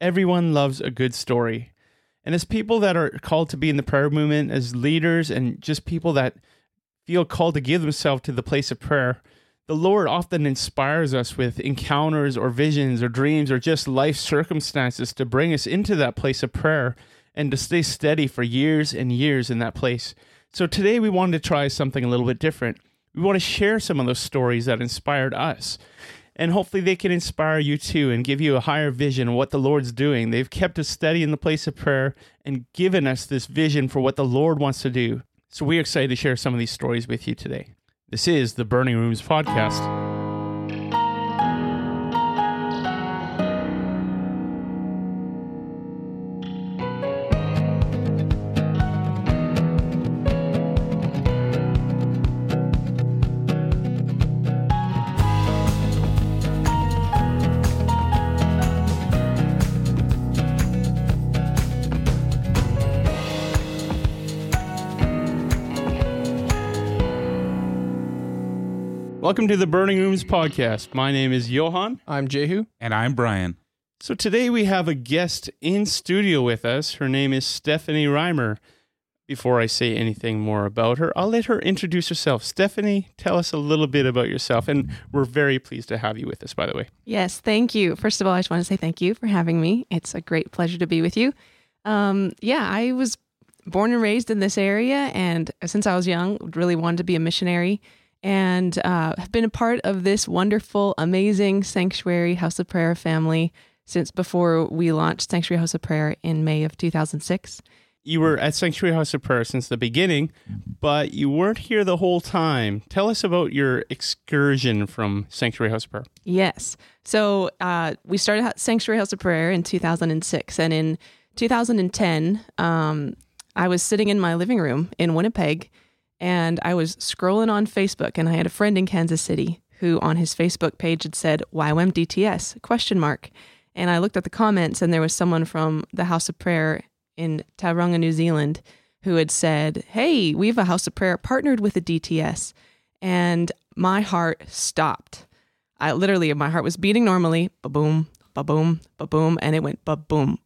Everyone loves a good story. And as people that are called to be in the prayer movement, as leaders, and just people that feel called to give themselves to the place of prayer, the Lord often inspires us with encounters or visions or dreams or just life circumstances to bring us into that place of prayer and to stay steady for years and years in that place. So today we wanted to try something a little bit different. We want to share some of those stories that inspired us. And hopefully they can inspire you too and give you a higher vision of what the Lord's doing. They've kept us steady in the place of prayer and given us this vision for what the Lord wants to do. So we're excited to share some of these stories with you today. This is the Burning Rooms Podcast. Welcome to the Burning Rooms podcast. My name is Johan. I'm Jehu. And I'm Brian. So today we have a guest in studio with us. Her name is Stephanie Reimer. Before I say anything more about her, I'll let her introduce herself. Stephanie, tell us a little bit about yourself. And we're very pleased to have you with us, by the way. Yes, thank you. First of all, I just want to say thank you for having me. It's a great pleasure to be with you. Um, yeah, I was born and raised in this area, and since I was young, really wanted to be a missionary and uh, have been a part of this wonderful, amazing Sanctuary House of Prayer family since before we launched Sanctuary House of Prayer in May of 2006. You were at Sanctuary House of Prayer since the beginning, but you weren't here the whole time. Tell us about your excursion from Sanctuary House of Prayer. Yes. So uh, we started Sanctuary House of Prayer in 2006. And in 2010, um, I was sitting in my living room in Winnipeg and I was scrolling on Facebook and I had a friend in Kansas City who on his Facebook page had said YWAM question mark. And I looked at the comments and there was someone from the House of Prayer in Tauranga, New Zealand who had said, "Hey, we have a House of Prayer partnered with the DTS." And my heart stopped. I literally my heart was beating normally, ba boom, ba boom, ba boom, and it went ba boom.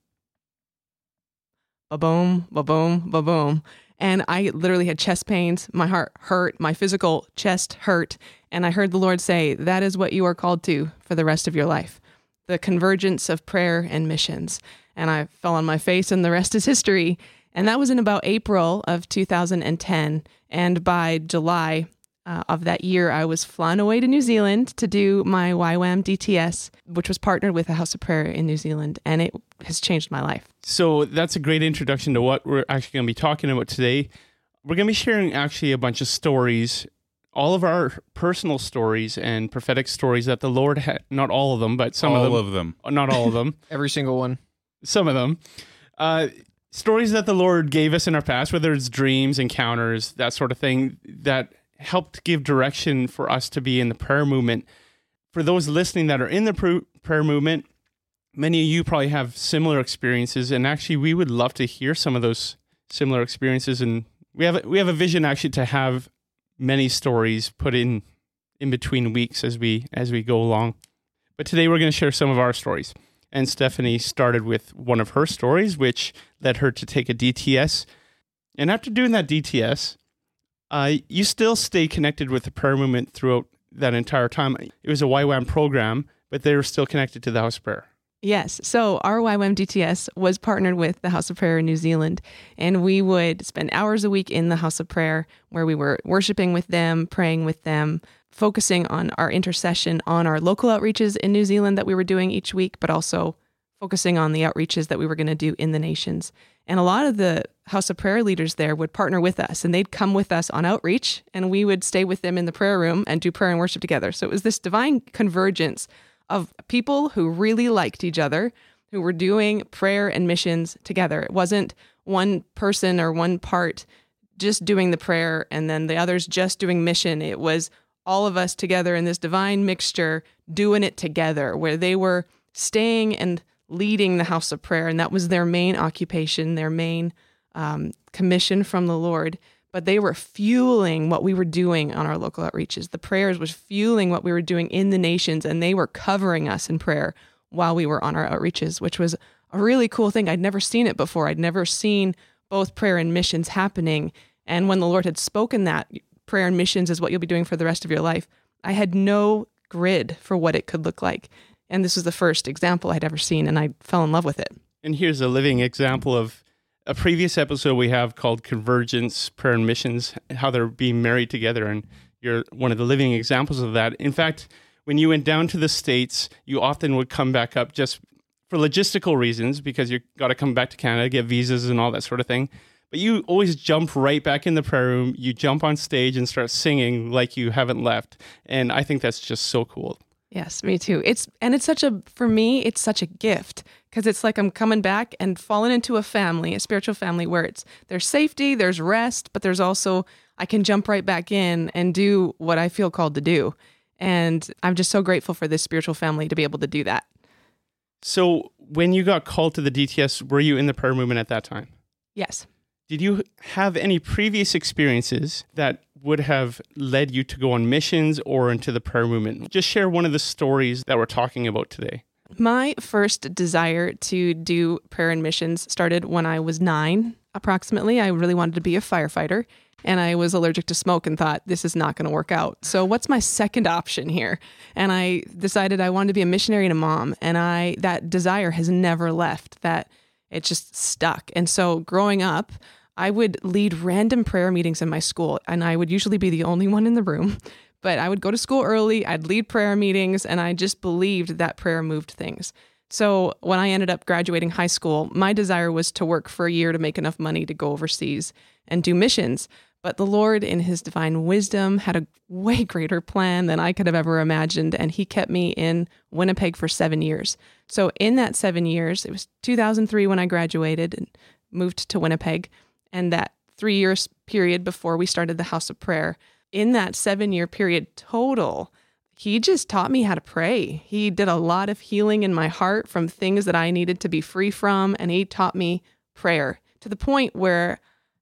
Ba boom, ba boom, ba boom. And I literally had chest pains. My heart hurt. My physical chest hurt. And I heard the Lord say, That is what you are called to for the rest of your life the convergence of prayer and missions. And I fell on my face, and the rest is history. And that was in about April of 2010. And by July, uh, of that year, I was flown away to New Zealand to do my YWAM DTS, which was partnered with the House of Prayer in New Zealand, and it has changed my life. So that's a great introduction to what we're actually going to be talking about today. We're going to be sharing actually a bunch of stories, all of our personal stories and prophetic stories that the Lord had, not all of them, but some all of them. All of them. Not all of them. Every single one. some of them. Uh, stories that the Lord gave us in our past, whether it's dreams, encounters, that sort of thing, that helped give direction for us to be in the prayer movement. For those listening that are in the prayer movement, many of you probably have similar experiences, and actually, we would love to hear some of those similar experiences. And we have we have a vision actually to have many stories put in in between weeks as we as we go along. But today we're going to share some of our stories. And Stephanie started with one of her stories, which led her to take a DTS. And after doing that DTS, uh, you still stay connected with the prayer movement throughout that entire time. It was a YWAM program, but they were still connected to the House of Prayer. Yes. So our YWAM DTS was partnered with the House of Prayer in New Zealand, and we would spend hours a week in the House of Prayer where we were worshiping with them, praying with them, focusing on our intercession on our local outreaches in New Zealand that we were doing each week, but also focusing on the outreaches that we were going to do in the nations. And a lot of the House of Prayer leaders there would partner with us and they'd come with us on outreach and we would stay with them in the prayer room and do prayer and worship together. So it was this divine convergence of people who really liked each other, who were doing prayer and missions together. It wasn't one person or one part just doing the prayer and then the others just doing mission. It was all of us together in this divine mixture doing it together where they were staying and leading the house of prayer, and that was their main occupation, their main um, commission from the Lord. But they were fueling what we were doing on our local outreaches. The prayers was fueling what we were doing in the nations, and they were covering us in prayer while we were on our outreaches, which was a really cool thing. I'd never seen it before. I'd never seen both prayer and missions happening. And when the Lord had spoken that prayer and missions is what you'll be doing for the rest of your life, I had no grid for what it could look like. And this was the first example I'd ever seen, and I fell in love with it. And here's a living example of a previous episode we have called Convergence Prayer and Missions, how they're being married together. And you're one of the living examples of that. In fact, when you went down to the States, you often would come back up just for logistical reasons because you got to come back to Canada, get visas and all that sort of thing. But you always jump right back in the prayer room. You jump on stage and start singing like you haven't left. And I think that's just so cool. Yes, me too. It's and it's such a for me, it's such a gift because it's like I'm coming back and falling into a family, a spiritual family where it's there's safety, there's rest, but there's also I can jump right back in and do what I feel called to do. And I'm just so grateful for this spiritual family to be able to do that. So, when you got called to the DTS, were you in the prayer movement at that time? Yes. Did you have any previous experiences that would have led you to go on missions or into the prayer movement? Just share one of the stories that we're talking about today. My first desire to do prayer and missions started when I was nine, approximately. I really wanted to be a firefighter and I was allergic to smoke and thought this is not going to work out. So what's my second option here? And I decided I wanted to be a missionary and a mom and I that desire has never left. That it just stuck. And so growing up, I would lead random prayer meetings in my school and I would usually be the only one in the room. But I would go to school early, I'd lead prayer meetings and I just believed that prayer moved things. So when I ended up graduating high school, my desire was to work for a year to make enough money to go overseas and do missions. But the Lord, in his divine wisdom, had a way greater plan than I could have ever imagined. And he kept me in Winnipeg for seven years. So, in that seven years, it was 2003 when I graduated and moved to Winnipeg. And that three years period before we started the House of Prayer, in that seven year period total, he just taught me how to pray. He did a lot of healing in my heart from things that I needed to be free from. And he taught me prayer to the point where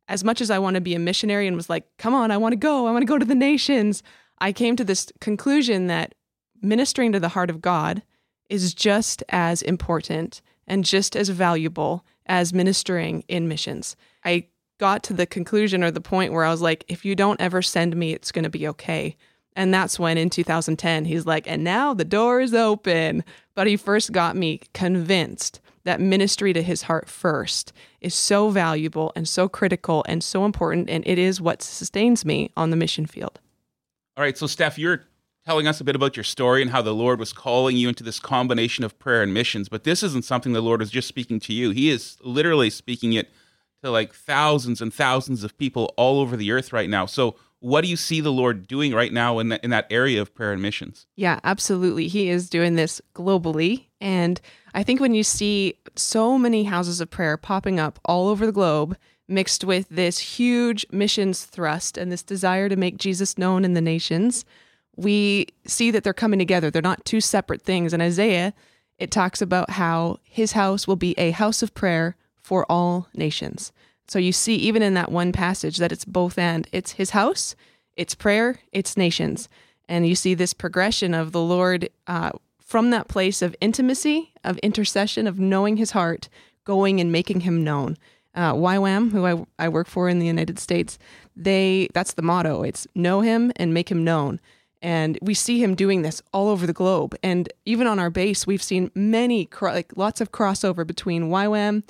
as much as I want to be a missionary and was like, come on, I want to go, I want to go to the nations, I came to this conclusion that ministering to the heart of God is just as important and just as valuable as ministering in missions. I got to the conclusion or the point where I was like, if you don't ever send me, it's going to be okay. And that's when in 2010, he's like, and now the door is open. But he first got me convinced that ministry to his heart first is so valuable and so critical and so important. And it is what sustains me on the mission field. All right. So, Steph, you're telling us a bit about your story and how the Lord was calling you into this combination of prayer and missions. But this isn't something the Lord is just speaking to you, He is literally speaking it to like thousands and thousands of people all over the earth right now. So, what do you see the Lord doing right now in that, in that area of prayer and missions? Yeah, absolutely. He is doing this globally. And I think when you see so many houses of prayer popping up all over the globe, mixed with this huge missions thrust and this desire to make Jesus known in the nations, we see that they're coming together. They're not two separate things. In Isaiah, it talks about how his house will be a house of prayer for all nations. So you see, even in that one passage, that it's both and. It's his house, it's prayer, it's nations. And you see this progression of the Lord uh, from that place of intimacy, of intercession, of knowing his heart, going and making him known. Uh, YWAM, who I, I work for in the United States, they that's the motto. It's know him and make him known. And we see him doing this all over the globe. And even on our base, we've seen many, like lots of crossover between YWAM,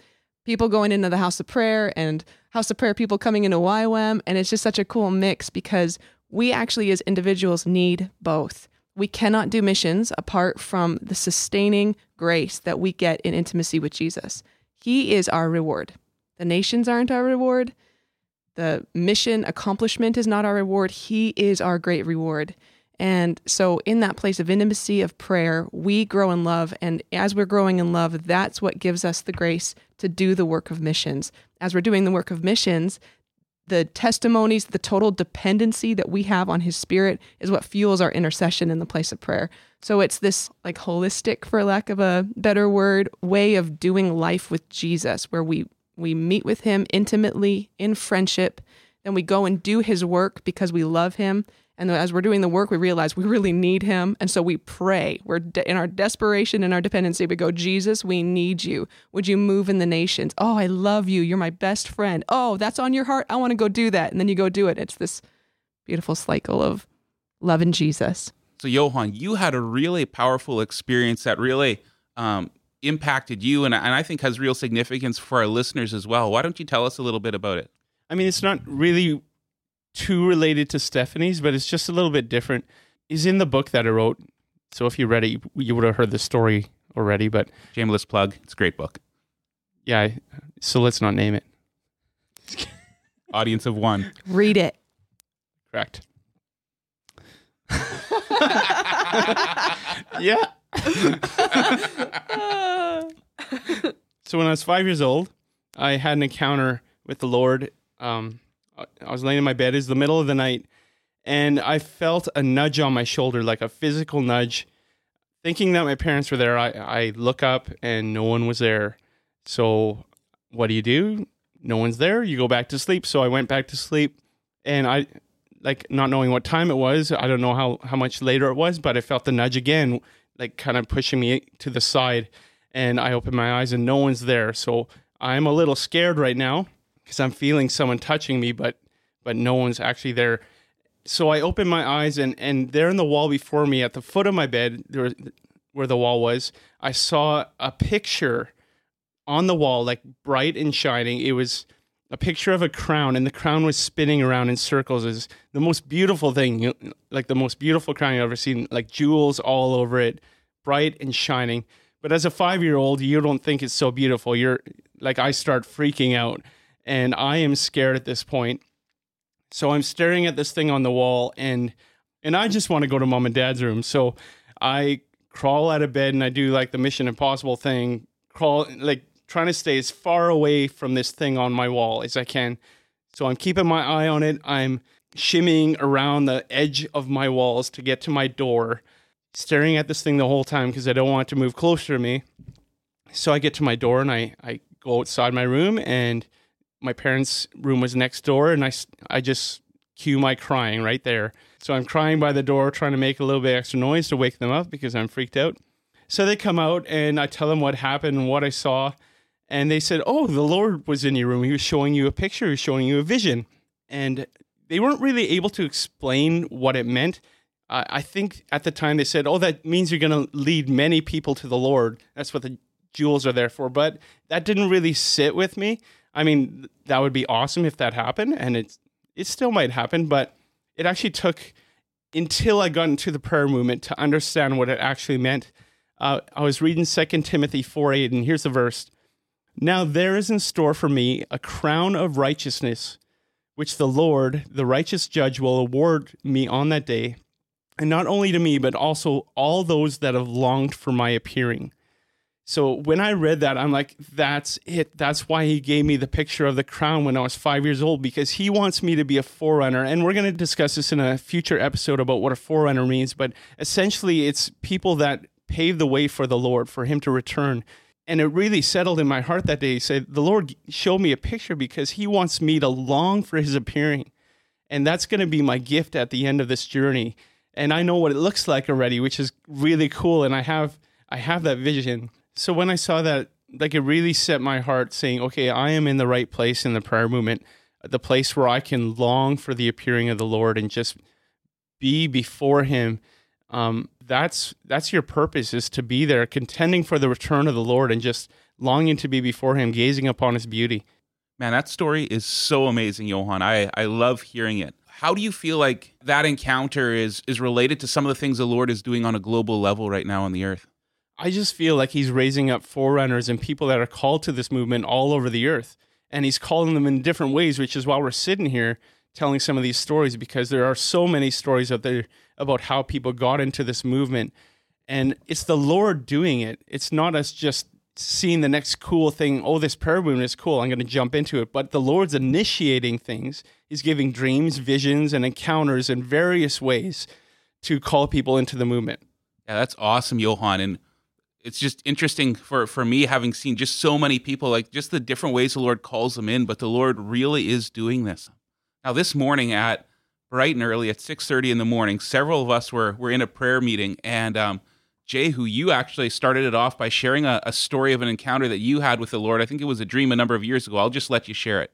people going into the House of Prayer, and House of Prayer people coming into YWAM. And it's just such a cool mix because we actually, as individuals, need both. We cannot do missions apart from the sustaining grace that we get in intimacy with Jesus. He is our reward. The nations aren't our reward. The mission accomplishment is not our reward. He is our great reward. And so, in that place of intimacy of prayer, we grow in love. And as we're growing in love, that's what gives us the grace to do the work of missions. As we're doing the work of missions, the testimonies, the total dependency that we have on his spirit is what fuels our intercession in the place of prayer. So it's this like holistic, for lack of a better word, way of doing life with Jesus, where we we meet with him intimately in friendship, then we go and do his work because we love him, And as we're doing the work, we realize we really need him. And so we pray. We're de- in our desperation and our dependency. We go, Jesus, we need you. Would you move in the nations? Oh, I love you. You're my best friend. Oh, that's on your heart. I want to go do that. And then you go do it. It's this beautiful cycle of loving Jesus. So, Johan, you had a really powerful experience that really um, impacted you and, and I think has real significance for our listeners as well. Why don't you tell us a little bit about it? I mean, it's not really too related to Stephanie's, but it's just a little bit different. Is in the book that I wrote. So if you read it, you would have heard the story already. But shameless plug, it's a great book. Yeah, so let's not name it. Audience of one. Read it. Correct. yeah. so when I was five years old, I had an encounter with the Lord. Um, I was laying in my bed. It's the middle of the night, and I felt a nudge on my shoulder, like a physical nudge. Thinking that my parents were there, I, I look up and no one was there. So what do you do? No one's there. You go back to sleep. So I went back to sleep, and I like not knowing what time it was. I don't know how how much later it was, but I felt the nudge again, like kind of pushing me to the side. And I opened my eyes, and no one's there. So I'm a little scared right now because I'm feeling someone touching me, but but no one's actually there. So I open my eyes, and and there in the wall before me, at the foot of my bed, there was, where the wall was, I saw a picture on the wall, like bright and shining. It was a picture of a crown, and the crown was spinning around in circles. Is the most beautiful thing, like the most beautiful crown you've ever seen, like jewels all over it, bright and shining. But as a five year old, you don't think it's so beautiful. You're like, I start freaking out and I am scared at this point. So I'm staring at this thing on the wall and and I just want to go to mom and dad's room. So I crawl out of bed and I do like the Mission Impossible thing, crawl like trying to stay as far away from this thing on my wall as I can. So I'm keeping my eye on it. I'm shimmying around the edge of my walls to get to my door, staring at this thing the whole time because I don't want it to move closer to me. So I get to my door and I, I go outside my room and my parents' room was next door, and I, I just cue my crying right there. So I'm crying by the door, trying to make a little bit extra noise to wake them up because I'm freaked out. So they come out, and I tell them what happened and what I saw. And they said, Oh, the Lord was in your room. He was showing you a picture, he was showing you a vision. And they weren't really able to explain what it meant. Uh, I think at the time they said, Oh, that means you're going to lead many people to the Lord. That's what the jewels are there for. But that didn't really sit with me. I mean, that would be awesome if that happened, and it it still might happen, but it actually took until I got into the prayer movement to understand what it actually meant. Uh, I was reading 2 Timothy 4 8, and here's the verse. Now there is in store for me a crown of righteousness, which the Lord, the righteous judge, will award me on that day, and not only to me, but also all those that have longed for my appearing. So when I read that, I'm like, that's it. That's why he gave me the picture of the crown when I was five years old, because he wants me to be a forerunner. And we're going to discuss this in a future episode about what a forerunner means. But essentially, it's people that pave the way for the Lord, for him to return. And it really settled in my heart that day. He said, The Lord showed me a picture because he wants me to long for his appearing. And that's going to be my gift at the end of this journey. And I know what it looks like already, which is really cool. And I have I have that vision so when I saw that, like it really set my heart saying, okay, I am in the right place in the prayer movement, the place where I can long for the appearing of the Lord and just be before him. Um, that's that's your purpose is to be there, contending for the return of the Lord and just longing to be before him, gazing upon his beauty. Man, that story is so amazing, Johan. I, I love hearing it. How do you feel like that encounter is is related to some of the things the Lord is doing on a global level right now on the earth? I just feel like he's raising up forerunners and people that are called to this movement all over the earth. And he's calling them in different ways, which is why we're sitting here telling some of these stories because there are so many stories out there about how people got into this movement. And it's the Lord doing it. It's not us just seeing the next cool thing. Oh, this prayer movement is cool. I'm going to jump into it. But the Lord's initiating things. He's giving dreams, visions, and encounters in various ways to call people into the movement. Yeah, that's awesome, Johan. And it's just interesting for for me having seen just so many people like just the different ways the Lord calls them in, but the Lord really is doing this. Now this morning at bright and early at 6.30 in the morning. Several of us were, were in a prayer meeting. And um, Jehu, you actually started it off by sharing a, a story of an encounter that you had with the Lord. I think it was a dream a number of years ago. I'll just let you share it.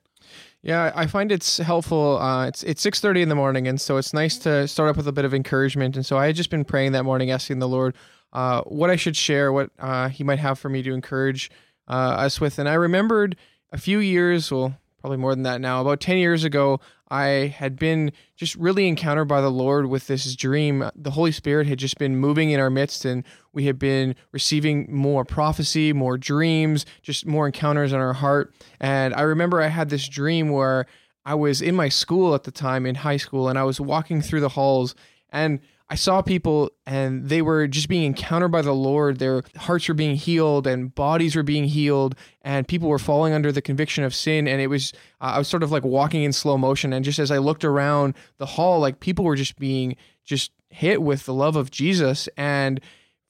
Yeah, I find it's helpful. Uh, it's it's six thirty in the morning, and so it's nice to start up with a bit of encouragement. And so I had just been praying that morning, asking the Lord uh, what I should share, what uh, He might have for me to encourage uh, us with. And I remembered a few years, well, probably more than that now, about ten years ago, I had been just really encountered by the Lord with this dream. The Holy Spirit had just been moving in our midst, and we had been receiving more prophecy, more dreams, just more encounters in our heart. And I remember I had this dream where I was in my school at the time, in high school, and I was walking through the halls, and I saw people and they were just being encountered by the Lord. Their hearts were being healed and bodies were being healed, and people were falling under the conviction of sin. And it was, uh, I was sort of like walking in slow motion. And just as I looked around the hall, like people were just being just hit with the love of Jesus. And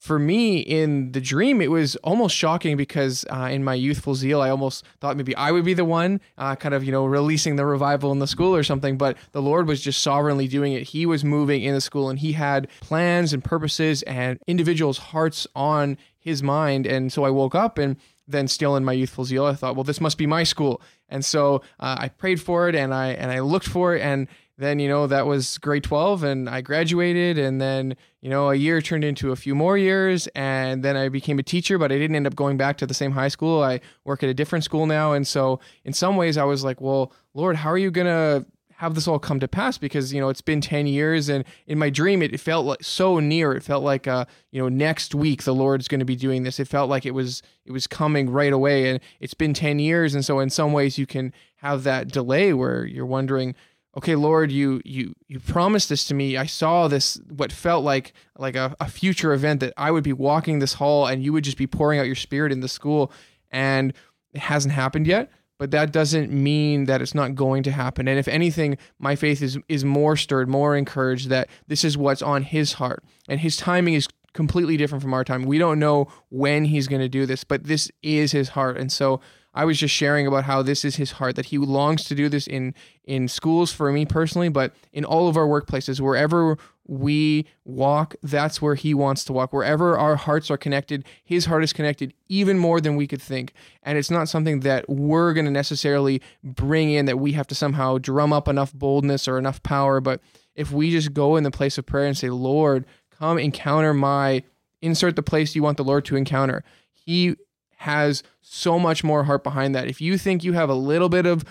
for me in the dream, it was almost shocking because uh, in my youthful zeal, I almost thought maybe I would be the one uh, kind of, you know, releasing the revival in the school or something. But the Lord was just sovereignly doing it. He was moving in the school and He had plans and purposes and individuals' hearts on His mind. And so I woke up and then still in my youthful zeal, I thought, well, this must be my school. And so uh, I prayed for it and I and I looked for it and then you know that was grade 12 and i graduated and then you know a year turned into a few more years and then i became a teacher but i didn't end up going back to the same high school. I work at a different school now and so in some ways i was like well lord how are you going to have this all come to pass? Because you know it's been 10 years and in my dream it, felt like so near. It felt like uh you know next week the lord's going to be doing this. It felt like it was it was coming right away and it's been 10 years and so in some ways you can have that delay where you're wondering okay lord you you you promised this to me. I saw this what felt like like a, a future event that i would be walking this hall and you would just be pouring out your spirit in the school. And it hasn't happened yet but that doesn't mean that it's not going to happen. And if anything my faith is is more stirred more encouraged that this is what's on his heart. And his timing is completely different from our time. We don't know when he's going to do this but this is his heart. And so I was just sharing about how this is his heart that he longs to do this in in schools for me personally, but in all of our workplaces, wherever we walk, that's where he wants to walk. Wherever our hearts are connected, his heart is connected even more than we could think. And it's not something that we're going to necessarily bring in that we have to somehow drum up enough boldness or enough power, but if we just go in the place of prayer and say, "Lord, come encounter my insert the place you want the Lord to encounter." He has so much more heart behind that. If you think you have a little bit of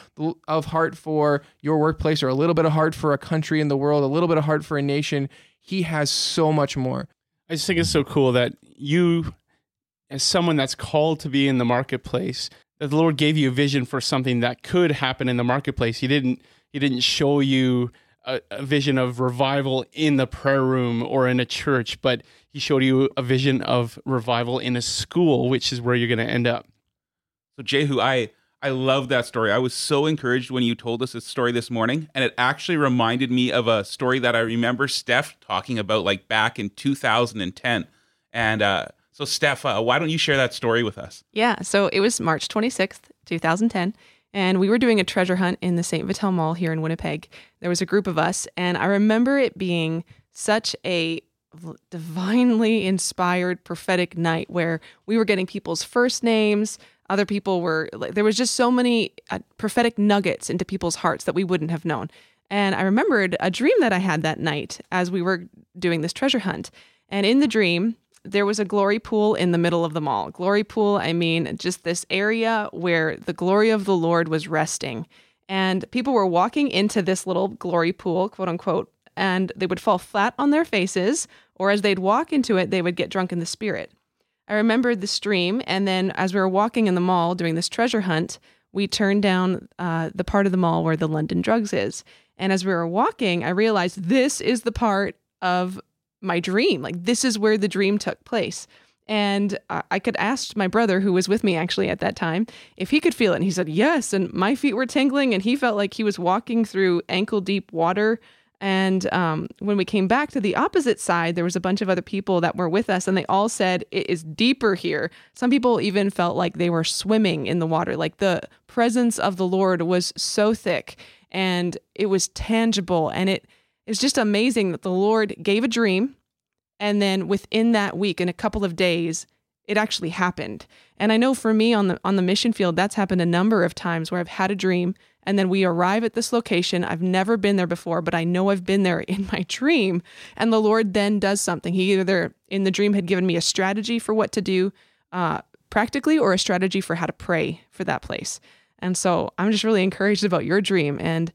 of heart for your workplace or a little bit of heart for a country in the world, a little bit of heart for a nation, he has so much more. I just think it's so cool that you as someone that's called to be in the marketplace, that the Lord gave you a vision for something that could happen in the marketplace. He didn't he didn't show you a, a vision of revival in the prayer room or in a church, but he showed you a vision of revival in a school, which is where you're going to end up. So Jehu, I I love that story. I was so encouraged when you told us this story this morning, and it actually reminded me of a story that I remember Steph talking about like back in 2010. And uh, so, Steph, uh, why don't you share that story with us? Yeah. So it was March 26th, 2010, and we were doing a treasure hunt in the St. Vital Mall here in Winnipeg. There was a group of us, and I remember it being such a divinely inspired prophetic night where we were getting people's first names other people were there was just so many uh, prophetic nuggets into people's hearts that we wouldn't have known and i remembered a dream that i had that night as we were doing this treasure hunt and in the dream there was a glory pool in the middle of the mall glory pool i mean just this area where the glory of the lord was resting and people were walking into this little glory pool quote unquote and they would fall flat on their faces, or as they'd walk into it, they would get drunk in the spirit. I remembered the stream, and then as we were walking in the mall doing this treasure hunt, we turned down uh, the part of the mall where the London Drugs is. And as we were walking, I realized this is the part of my dream. Like, this is where the dream took place. And I could ask my brother, who was with me actually at that time, if he could feel it. And he said, yes. And my feet were tingling, and he felt like he was walking through ankle deep water and um, when we came back to the opposite side, there was a bunch of other people that were with us, and they all said it is deeper here. Some people even felt like they were swimming in the water, like the presence of the Lord was so thick and it was tangible, and it it's just amazing that the Lord gave a dream and then within that week in a couple of days it actually happened. And I know for me on the on the mission field that's happened a number of times where I've had a dream and then we arrive at this location. I've never been there before, but I know I've been there in my dream. And the Lord then does something. He either in the dream had given me a strategy for what to do uh, practically or a strategy for how to pray for that place. And so I'm just really encouraged about your dream. And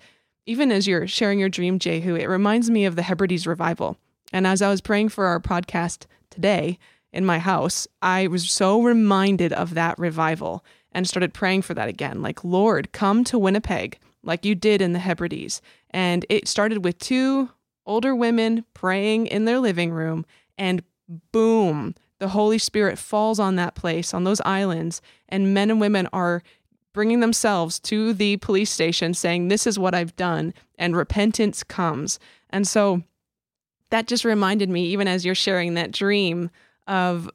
even as you're sharing your dream, Jehu, it reminds me of the Hebrides revival. And as I was praying for our podcast today in my house, I was so reminded of that revival and started praying for that again. Like, Lord, come to Winnipeg like you did in the Hebrides. And it started with two older women praying in their living room, and boom, the Holy Spirit falls on that place, on those islands, and men and women are bringing themselves to the police station saying, This is what I've done, and repentance comes. And so that just reminded me, even as you're sharing that dream, of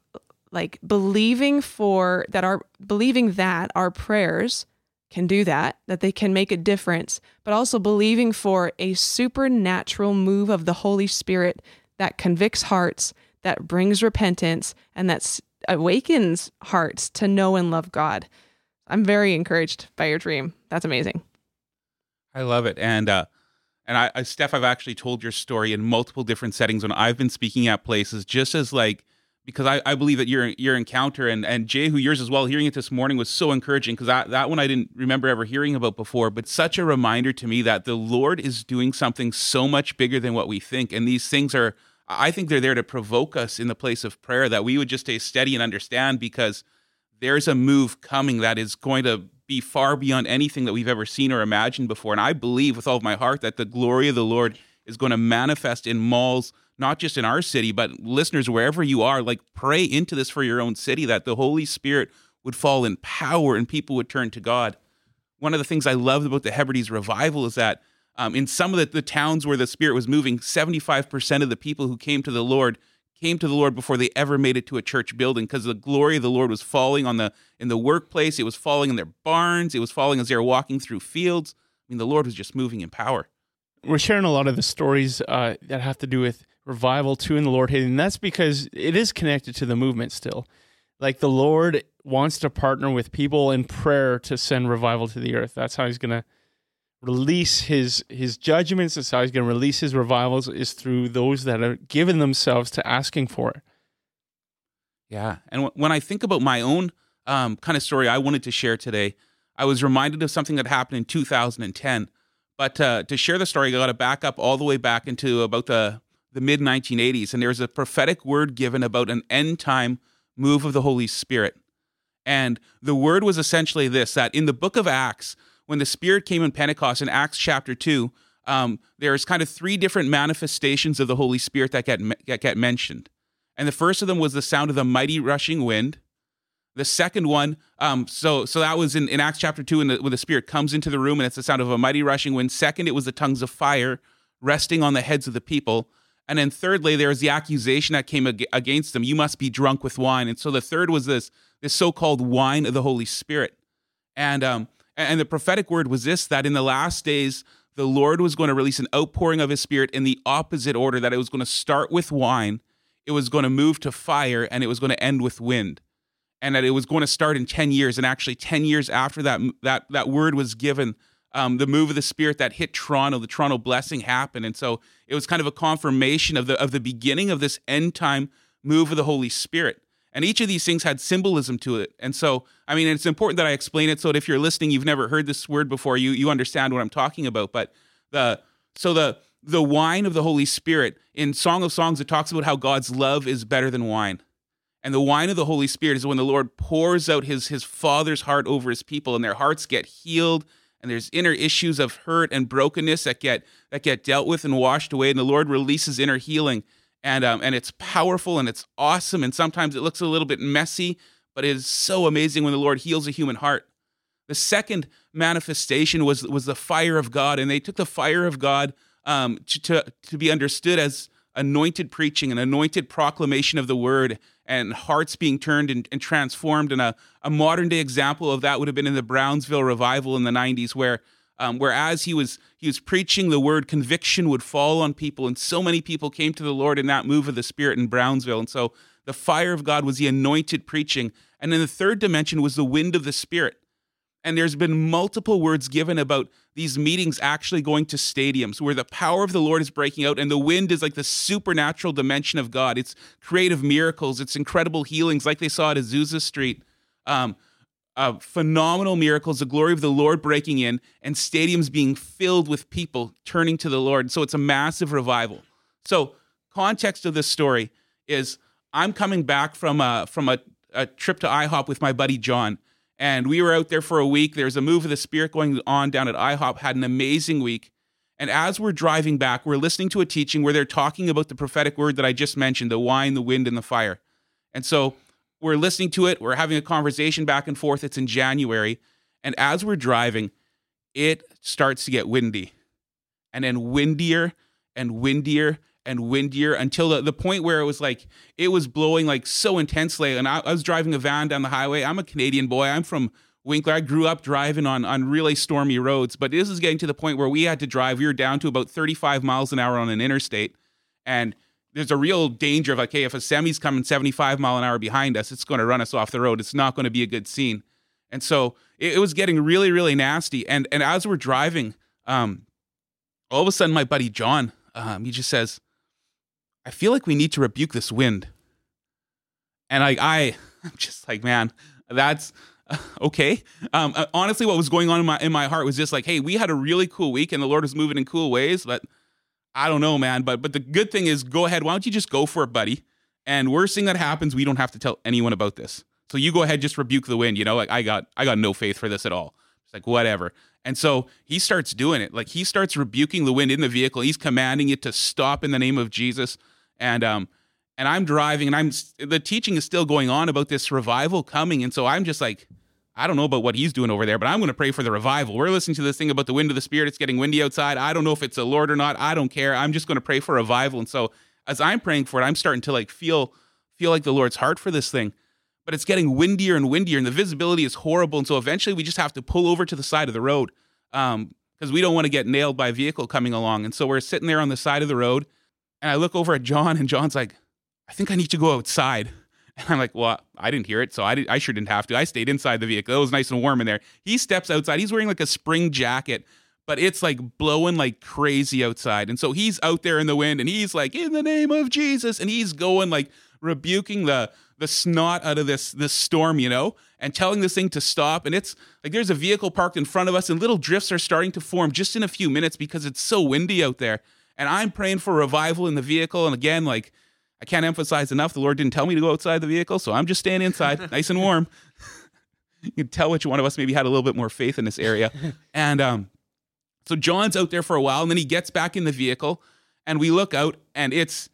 like believing for that our believing that our prayers can do that, that they can make a difference, but also believing for a supernatural move of the Holy Spirit that convicts hearts, that brings repentance, and that awakens hearts to know and love God. I'm very encouraged by your dream. That's amazing. I love it. And uh and I, I Steph, I've actually told your story in multiple different settings when I've been speaking at places just as like because I, I believe that your your encounter and and Jehu yours as well hearing it this morning was so encouraging because that that one I didn't remember ever hearing about before but such a reminder to me that the Lord is doing something so much bigger than what we think and these things are I think they're there to provoke us in the place of prayer that we would just stay steady and understand because there's a move coming that is going to be far beyond anything that we've ever seen or imagined before and I believe with all of my heart that the glory of the Lord is going to manifest in malls not just in our city, but listeners, wherever you are, like pray into this for your own city that the Holy Spirit would fall in power and people would turn to God. One of the things I loved about the Hebrides revival is that um, in some of the, the towns where the Spirit was moving, 75% of the people who came to the Lord came to the Lord before they ever made it to a church building because the glory of the Lord was falling on the in the workplace. It was falling in their barns. It was falling as they were walking through fields. I mean, the Lord was just moving in power. We're sharing a lot of the stories uh, that have to do with revival too in the Lord. And that's because it is connected to the movement still. Like the Lord wants to partner with people in prayer to send revival to the earth. That's how he's going to release his his judgments. That's how he's going to release his revivals is through those that have given themselves to asking for it. Yeah, and w- when I think about my own um, kind of story I wanted to share today, I was reminded of something that happened in 2010. But uh, to share the story, I got to back up all the way back into about the the mid 1980s, and there was a prophetic word given about an end time move of the Holy Spirit. And the word was essentially this that in the book of Acts, when the Spirit came in Pentecost in Acts chapter 2, um, there's kind of three different manifestations of the Holy Spirit that get, that get mentioned. And the first of them was the sound of the mighty rushing wind. The second one, um, so so that was in, in Acts chapter 2 when the, when the Spirit comes into the room and it's the sound of a mighty rushing wind. Second, it was the tongues of fire resting on the heads of the people. And then thirdly, there was the accusation that came ag- against them. You must be drunk with wine. And so the third was this this so-called wine of the Holy Spirit. And um and the prophetic word was this that in the last days the Lord was going to release an outpouring of his spirit in the opposite order that it was going to start with wine, it was going to move to fire and it was going to end with wind. And that it was going to start in 10 years and actually 10 years after that that that word was given um, the move of the spirit that hit Toronto, the Toronto blessing happened, and so it was kind of a confirmation of the of the beginning of this end time move of the Holy Spirit. And each of these things had symbolism to it. And so, I mean, it's important that I explain it so that if you're listening, you've never heard this word before, you you understand what I'm talking about. But the so the the wine of the Holy Spirit in Song of Songs, it talks about how God's love is better than wine. And the wine of the Holy Spirit is when the Lord pours out his his Father's heart over his people, and their hearts get healed and there's inner issues of hurt and brokenness that get that get dealt with and washed away and the lord releases inner healing and um, and it's powerful and it's awesome and sometimes it looks a little bit messy but it is so amazing when the lord heals a human heart the second manifestation was was the fire of god and they took the fire of god um, to, to, to be understood as anointed preaching and anointed proclamation of the word and hearts being turned and, and transformed. And a, a modern day example of that would have been in the Brownsville revival in the 90s, where Um, whereas he was he was preaching the word, conviction would fall on people, and so many people came to the Lord in that move of the Spirit in Brownsville. And so the fire of God was the anointed preaching, and then the third dimension was the wind of the Spirit. And there's been multiple words given about these meetings actually going to stadiums where the power of the Lord is breaking out and the wind is like the supernatural dimension of God. It's creative miracles, it's incredible healings like they saw at Azusa Street. Um, uh, phenomenal miracles, the glory of the Lord breaking in, and stadiums being filled with people turning to the Lord. So it's a massive revival. So, context of this story is I'm coming back from a, from a, a trip to IHOP with my buddy John and we were out there for a week. There's a move of the Spirit going on down at IHOP, had an amazing week. And as we're driving back, we're listening to a teaching where they're talking about the prophetic word that I just mentioned the wine, the wind, and the fire. And so we're listening to it. We're having a conversation back and forth. It's in January. And as we're driving, it starts to get windy and then windier and windier and windier until the, the point where it was like it was blowing like so intensely and I, I, was driving a van down the highway i'm a canadian boy i'm from winkler i grew up driving on on really stormy roads but this is getting to the point where we had to drive we were down to about 35 miles an hour on an interstate and there's a real danger of like hey if a semi's coming 75 mile an hour behind us it's going to run us off the road it's not going to be a good scene and so it, it was getting really really nasty and and as we're driving um all of a sudden my buddy john um, he just says I feel like we need to rebuke this wind. And I, I, I'm just like, man, that's okay. Um, uh, honestly, what was going on in my in my heart was just like, hey, we had a really cool week, and the Lord was moving in cool ways. But I don't know, man. But but the good thing is, go ahead. Why don't you just go for it, buddy? And worst thing that happens, we don't have to tell anyone about this. So you go ahead, just rebuke the wind. You know, like I got I got no faith for this at all. It's like whatever. And so he starts doing it. Like he starts rebuking the wind in the vehicle. He's commanding it to stop in the name of Jesus and um and I'm driving and I'm the teaching is still going on about this revival coming and so I'm just like I don't know about what he's doing over there, but I'm going to pray for the revival. We're listening to this thing about the wind of the spirit. It's getting windy outside. I don't know if it's a Lord or not. I don't care. I'm just going to pray for revival. And so as I'm praying for it, I'm starting to like feel feel like the Lord's heart for this thing. But it's getting windier and windier, and the visibility is horrible. And so eventually, we just have to pull over to the side of the road because um, we don't want to get nailed by a vehicle coming along. And so we're sitting there on the side of the road, and I look over at John, and John's like, I think I need to go outside. And I'm like, well, I didn't hear it, so I, did, I sure didn't have to. I stayed inside the vehicle. It was nice and warm in there. He steps outside. He's wearing like a spring jacket, but it's like blowing like crazy outside. And so he's out there in the wind, and he's like, in the name of Jesus, and he's going like rebuking the the snot out of this this storm, you know, and telling this thing to stop. And it's like there's a vehicle parked in front of us, and little drifts are starting to form just in a few minutes because it's so windy out there and I'm praying for revival in the vehicle. And again, like I can't emphasize enough, the Lord didn't tell me to go outside the vehicle, so I'm just staying inside, nice and warm. you can tell which one of us maybe had a little bit more faith in this area. And um, so John's out there for a while, and then he gets back in the vehicle, and we look out, and it's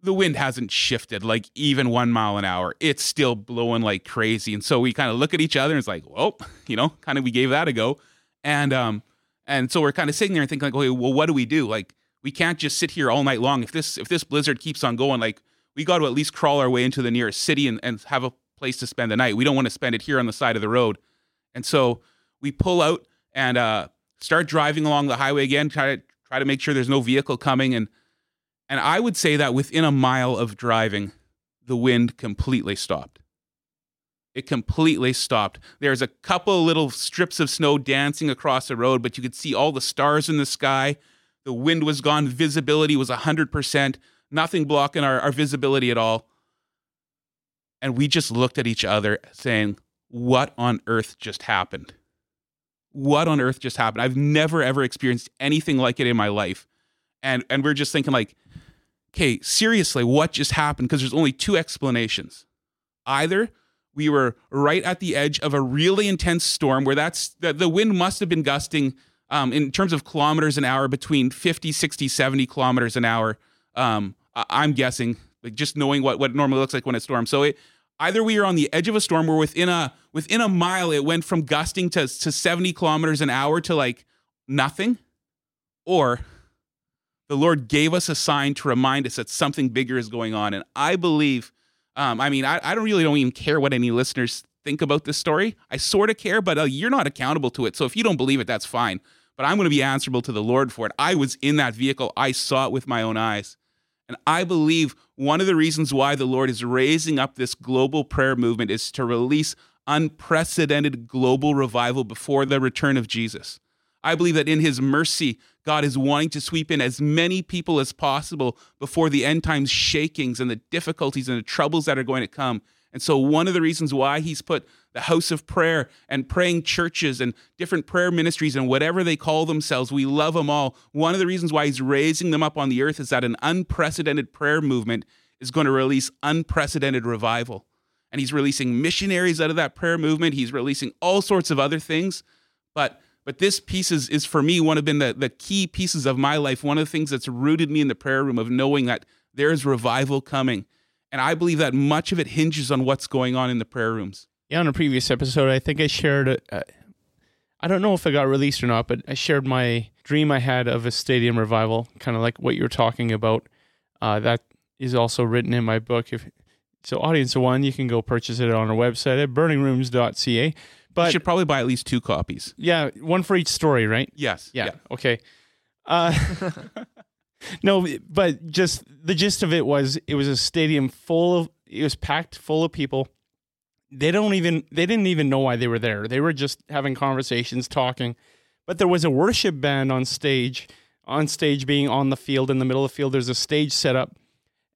the wind hasn't shifted like even one mile an hour. It's still blowing like crazy. And so we kind of look at each other and it's like, well, you know, kind of we gave that a go. And um, and so we're kind of sitting there and thinking like, okay, well, what do we do? Like, we can't just sit here all night long. If this if this blizzard keeps on going, like we got to at least crawl our way into the nearest city and, and have a place to spend the night. We don't want to spend it here on the side of the road. And so we pull out and uh, start driving along the highway again, try to try to make sure there's no vehicle coming. And and I would say that within a mile of driving, the wind completely stopped. It completely stopped. There's a couple little strips of snow dancing across the road, but you could see all the stars in the sky. The wind was gone. Visibility was 100%. Nothing blocking our, our visibility at all. And we just looked at each other saying, What on earth just happened? What on earth just happened? I've never, ever experienced anything like it in my life. And, and we're just thinking, like, okay, seriously, what just happened? Because there's only two explanations. Either we were right at the edge of a really intense storm where that's the, the wind must have been gusting um, in terms of kilometers an hour between 50, 60, 70 kilometers an hour. Um, I- am guessing, like just knowing what, what it normally looks like when it storms. So it, either we are on the edge of a storm or within a within a mile it went from gusting to, to 70 kilometers an hour to like nothing, or the Lord gave us a sign to remind us that something bigger is going on. And I believe, um, I mean, I, I don't really don't even care what any listeners think about this story. I sort of care, but uh, you're not accountable to it. So if you don't believe it, that's fine. But I'm going to be answerable to the Lord for it. I was in that vehicle, I saw it with my own eyes. And I believe one of the reasons why the Lord is raising up this global prayer movement is to release unprecedented global revival before the return of Jesus. I believe that in his mercy, God is wanting to sweep in as many people as possible before the end times shakings and the difficulties and the troubles that are going to come. And so, one of the reasons why he's put the house of prayer and praying churches and different prayer ministries and whatever they call themselves, we love them all. One of the reasons why he's raising them up on the earth is that an unprecedented prayer movement is going to release unprecedented revival. And he's releasing missionaries out of that prayer movement. He's releasing all sorts of other things. But but this piece is, is for me one of been the, the key pieces of my life. One of the things that's rooted me in the prayer room of knowing that there is revival coming. And I believe that much of it hinges on what's going on in the prayer rooms. Yeah, on a previous episode, I think I shared. Uh, I don't know if it got released or not, but I shared my dream I had of a stadium revival, kind of like what you're talking about. Uh, that is also written in my book. If so, audience one, you can go purchase it on our website at burningrooms.ca. But But you should probably buy at least two copies. yeah, one for each story, right? Yes. Yeah. Okay. Uh, no, but just the gist of it was it was a stadium full of it was packed full of people. They don't even they didn't even know why they were there. They were just having conversations, talking. But there was a worship band on stage, on stage being on the field in the middle of the field. There's a stage set up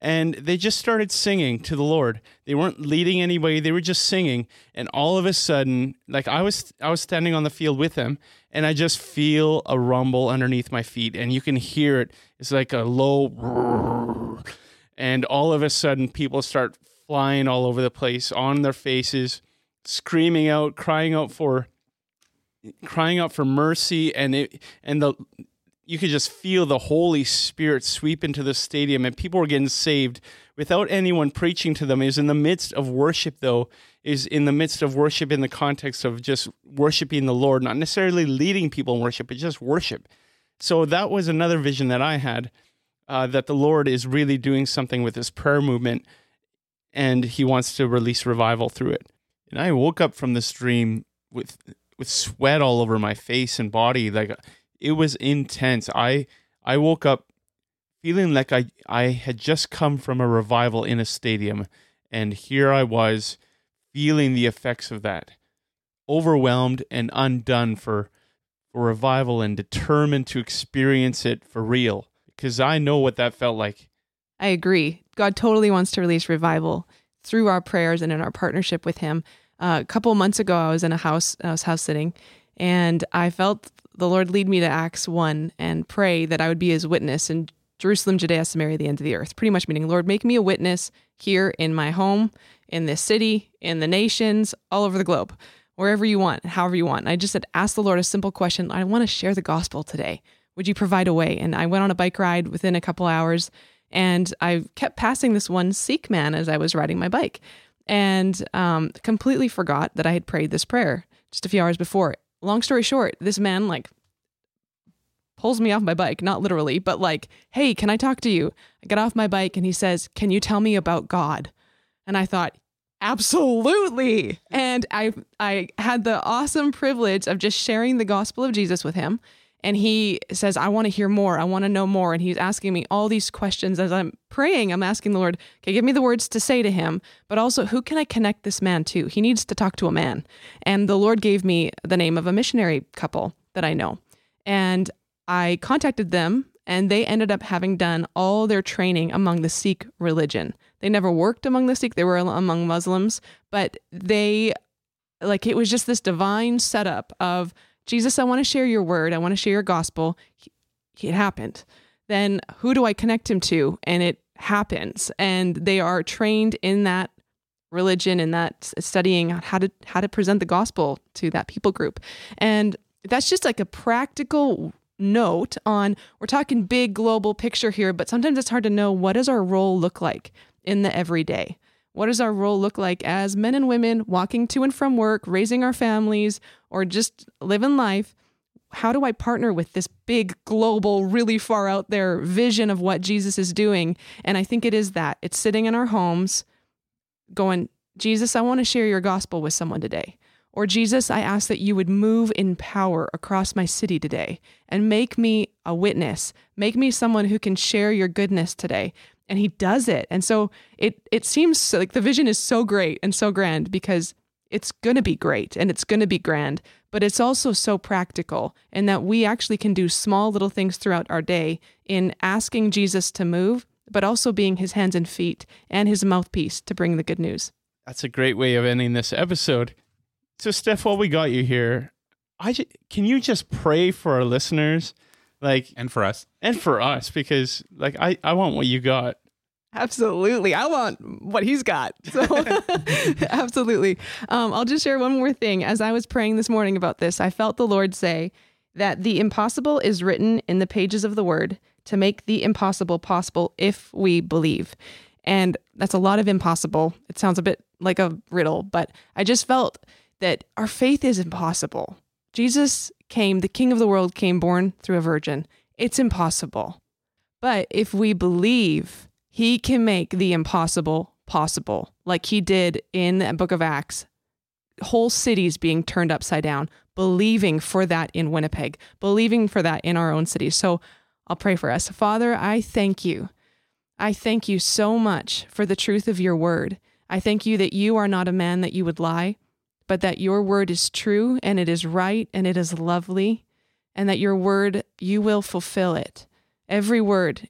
and they just started singing to the Lord. They weren't leading anybody; they were just singing. And all of a sudden, like I was, I was standing on the field with them, and I just feel a rumble underneath my feet, and you can hear it. It's like a low, and all of a sudden, people start flying all over the place on their faces, screaming out, crying out for, crying out for mercy, and it, and the you could just feel the Holy Spirit sweep into the stadium, and people were getting saved without anyone preaching to them. Is in the midst of worship, though, is in the midst of worship in the context of just worshiping the Lord, not necessarily leading people in worship, but just worship. So that was another vision that I had uh, that the Lord is really doing something with this prayer movement, and He wants to release revival through it. And I woke up from this dream with with sweat all over my face and body, like it was intense. I I woke up feeling like I I had just come from a revival in a stadium and here I was feeling the effects of that. Overwhelmed and undone for for revival and determined to experience it for real because I know what that felt like. I agree. God totally wants to release revival through our prayers and in our partnership with Him. Uh, a couple months ago, I was in a house, I was house sitting, and I felt the Lord lead me to Acts 1 and pray that I would be His witness in Jerusalem, Judea, Samaria, the end of the earth. Pretty much meaning, Lord, make me a witness here in my home, in this city, in the nations, all over the globe, wherever you want, however you want. And I just said, ask the Lord a simple question. I want to share the gospel today. Would you provide a way? And I went on a bike ride within a couple hours and I kept passing this one Sikh man as I was riding my bike and um, completely forgot that I had prayed this prayer just a few hours before. Long story short, this man like pulls me off my bike, not literally, but like, hey, can I talk to you? I get off my bike and he says, Can you tell me about God? And I thought, absolutely. And I I had the awesome privilege of just sharing the gospel of Jesus with him. And he says, I want to hear more. I want to know more. And he's asking me all these questions as I'm praying. I'm asking the Lord, okay, give me the words to say to him, but also who can I connect this man to? He needs to talk to a man. And the Lord gave me the name of a missionary couple that I know. And I contacted them and they ended up having done all their training among the Sikh religion. They never worked among the Sikh, they were among Muslims, but they, like, it was just this divine setup of Jesus, I want to share your word, I want to share your gospel. It happened. Then who do I connect him to? And it happens. And they are trained in that religion and that studying how to how to present the gospel to that people group. And that's just like a practical note on we're talking big global picture here, but sometimes it's hard to know what does our role look like in the everyday. What does our role look like as men and women walking to and from work, raising our families, or just living life? How do I partner with this big global, really far out there vision of what Jesus is doing? And I think it is that it's sitting in our homes, going, Jesus, I want to share your gospel with someone today. Or Jesus, I ask that you would move in power across my city today and make me a witness. Make me someone who can share your goodness today. And he does it. And so it it seems like the vision is so great and so grand because it's going to be great and it's going to be grand, but it's also so practical in that we actually can do small little things throughout our day in asking Jesus to move, but also being his hands and feet and his mouthpiece to bring the good news. That's a great way of ending this episode. So, Steph, while we got you here, I ju- can you just pray for our listeners, like, And for us. and for us, because like I I want what you got. Absolutely. I want what he's got. So, absolutely. Um, I'll just share one more thing. As I was praying this morning about this, I felt the Lord say that the impossible is written in the pages of the word to make the impossible possible if we believe. And that's a lot of impossible. It sounds a bit like a riddle, but I just felt that our faith is impossible. Jesus came, the King of the world came born through a virgin. It's impossible. But if we believe, he can make the impossible possible, like he did in the book of Acts. Whole cities being turned upside down, believing for that in Winnipeg, believing for that in our own city. So I'll pray for us. Father, I thank you. I thank you so much for the truth of your word. I thank you that you are not a man that you would lie, but that your word is true and it is right and it is lovely, and that your word, you will fulfill it. Every word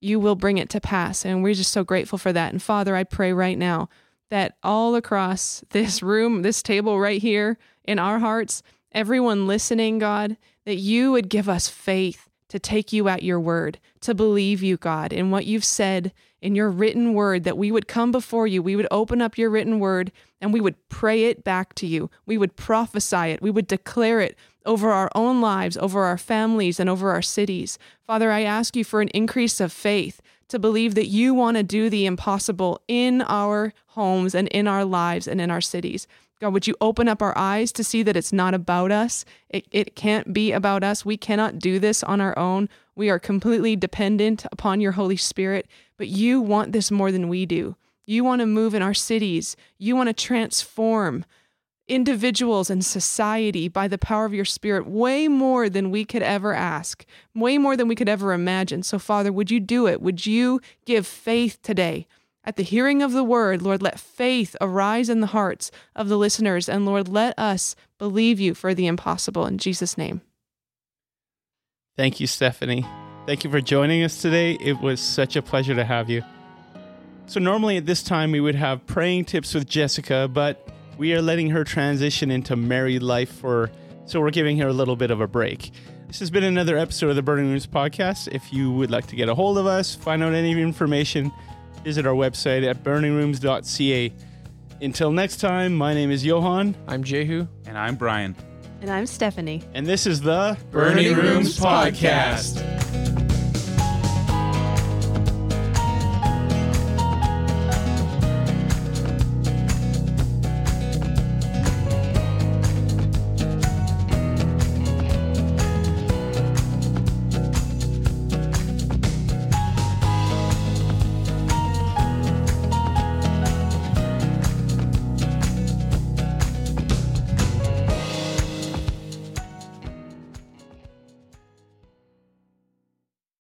you will bring it to pass. And we're just so grateful for that. And Father, I pray right now that all across this room, this table right here in our hearts, everyone listening, God, that you would give us faith to take you at your word, to believe you, God, in what you've said in your written word, that we would come before you, we would open up your written word, and we would pray it back to you. We would prophesy it, we would declare it over our own lives, over our families, and over our cities. Father, I ask you for an increase of faith to believe that you want to do the impossible in our homes and in our lives and in our cities. God, would you open up our eyes to see that it's not about us? It, it can't be about us. We cannot do this on our own. We are completely dependent upon your Holy Spirit, but you want this more than we do. You want to move in our cities. You want to transform individuals and society by the power of your spirit way more than we could ever ask, way more than we could ever imagine. So, Father, would you do it? Would you give faith today? At the hearing of the word, Lord, let faith arise in the hearts of the listeners. And Lord, let us believe you for the impossible in Jesus' name. Thank you, Stephanie. Thank you for joining us today. It was such a pleasure to have you. So, normally at this time, we would have praying tips with Jessica, but we are letting her transition into married life for so we're giving her a little bit of a break. This has been another episode of the Burning Rooms podcast. If you would like to get a hold of us, find out any information, visit our website at burningrooms.ca. Until next time, my name is Johan, I'm Jehu. And I'm Brian. And I'm Stephanie. and this is the Burning Rooms Podcast.